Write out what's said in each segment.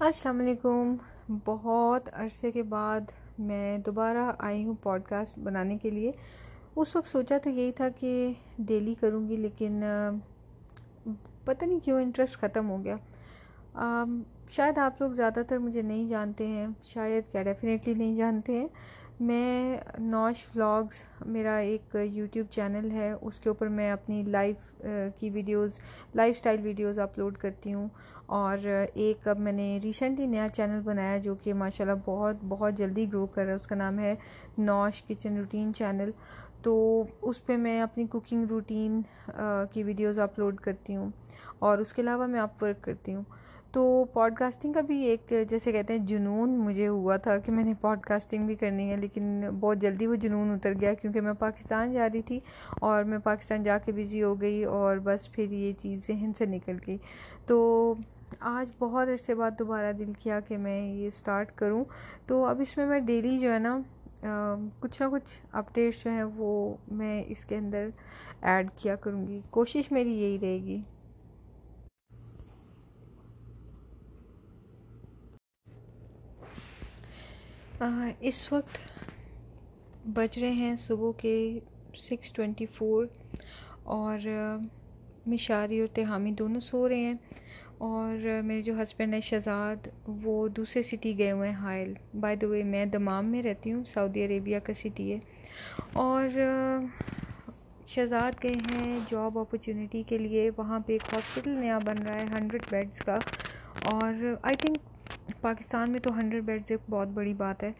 السلام علیکم۔ بہت عرصے کے بعد میں دوبارہ آئی ہوں پوڈ کاسٹ بنانے کے لیے۔ اس وقت سوچا تو یہی تھا کہ ڈیلی کروں گی، لیکن، پتہ نہیں کیوں انٹرسٹ ختم ہو گیا۔ شاید آپ لوگ زیادہ تر مجھے نہیں جانتے ہیں، شاید کیا ڈیفینیٹلی نہیں جانتے ہیں۔ میں نوش ولاگز میرا ایک یوٹیوب چینل ہے، اس کے اوپر میں اپنی لائف کی videos lifestyle videos upload کرتی ہوں۔ اور ایک اب میں نے ریسنٹلی نیا چینل بنایا جو کہ ماشاء اللہ بہت بہت جلدی گرو کر رہا ہے۔ اس کا نام ہے نوش کچن روٹین چینل تو اس پہ میں اپنی کوکنگ روٹین کی ویڈیوز اپلوڈ کرتی ہوں۔ اور اس کے علاوہ میں اپ ورک کرتی ہوں۔ تو پوڈ کاسٹنگ کا بھی ایک جیسے کہتے ہیں جنون مجھے ہوا تھا کہ میں نے پوڈ کاسٹنگ بھی کرنی ہے، لیکن بہت جلدی وہ جنون اتر گیا کیونکہ میں پاکستان جا رہی تھی اور میں پاکستان جا کے بزی ہو گئی اور بس پھر یہ چیز ذہن سے نکل گئی۔ تو آج بہت عرصے بعد دوبارہ دل کیا کہ میں یہ سٹارٹ کروں۔ تو اب اس میں میں ڈیلی جو ہے نا کچھ نہ کچھ اپڈیٹس جو ہیں وہ میں اس کے اندر ایڈ کیا کروں گی۔ کوشش میری یہی رہے گی۔ اس وقت بج رہے ہیں صبح کے سکس ٹوینٹی فور اور مشاری اور تہامی دونوں سو رہے ہیں اور میرے جو ہسبینڈ ہے شہزاد، وہ دوسرے سٹی گئے ہوئے ہیں حائل۔ بائی دا وے میں دمام میں رہتی ہوں سعودی عربیہ کا سٹی ہے۔ اور شہزاد گئے ہیں جاب اپرچونیٹی کے لیے۔ وہاں پہ ایک ہاسپٹل نیا بن رہا ہے ہنڈریڈ بیڈس کا۔ اور آئی تھنک پاکستان میں تو ہنڈریڈ بیڈز ایک بہت بڑی بات ہے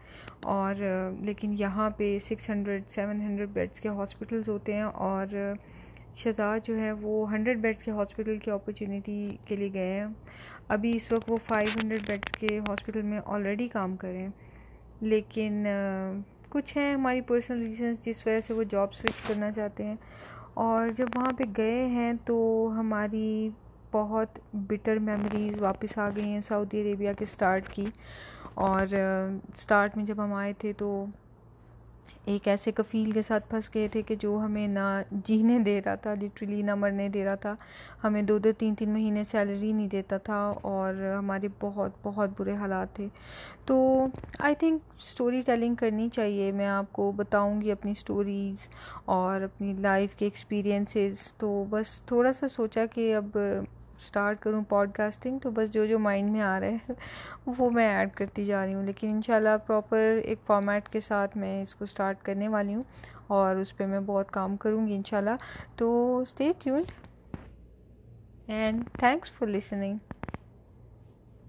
اور، لیکن یہاں پہ six hundred, seven hundred beds کے ہاسپٹلز ہوتے ہیں اور شہزاد جو ہے وہ ہنڈریڈ بیڈس کے ہاسپٹل کی اپرچونیٹی کے لیے گئے ہیں۔ ابھی اس وقت وہ فائیو ہنڈریڈ بیڈس کے ہاسپٹل میں آلریڈی کام کریں لیکن، کچھ ہیں ہماری پرسنل ریزنس جس وجہ سے وہ جاب سوئچ کرنا چاہتے ہیں۔ اور جب وہاں پہ گئے ہیں تو ہماری بہت بٹر میموریز واپس آ گئی ہیں سعودی عربیہ کے سٹارٹ کی اور سٹارٹ میں جب ہم آئے تھے تو ایک ایسے کفیل کے ساتھ پھنس گئے تھے کہ جو ہمیں نہ جینے دے رہا تھا لٹرلی نہ مرنے دے رہا تھا۔ ہمیں دو دو، تین تین مہینے سیلری نہیں دیتا تھا اور ہمارے بہت بہت برے حالات تھے۔ تو آئی تھنک سٹوری ٹیلنگ کرنی چاہیے۔ میں آپ کو بتاؤں گی اپنی سٹوریز اور اپنی لائف کے ایکسپیرینسز تو بس تھوڑا سا سوچا کہ اب اسٹارٹ کروں پوڈ کاسٹنگ تو بس جو جو مائنڈ میں آ رہا ہے وہ میں ایڈ کرتی جا رہی ہوں۔ لیکن انشاءاللہ پراپر ایک فارمیٹ کے ساتھ میں اس کو اسٹارٹ کرنے والی ہوں اور اس پہ میں بہت کام کروں گی انشاءاللہ۔ تو stay tuned and thanks for listening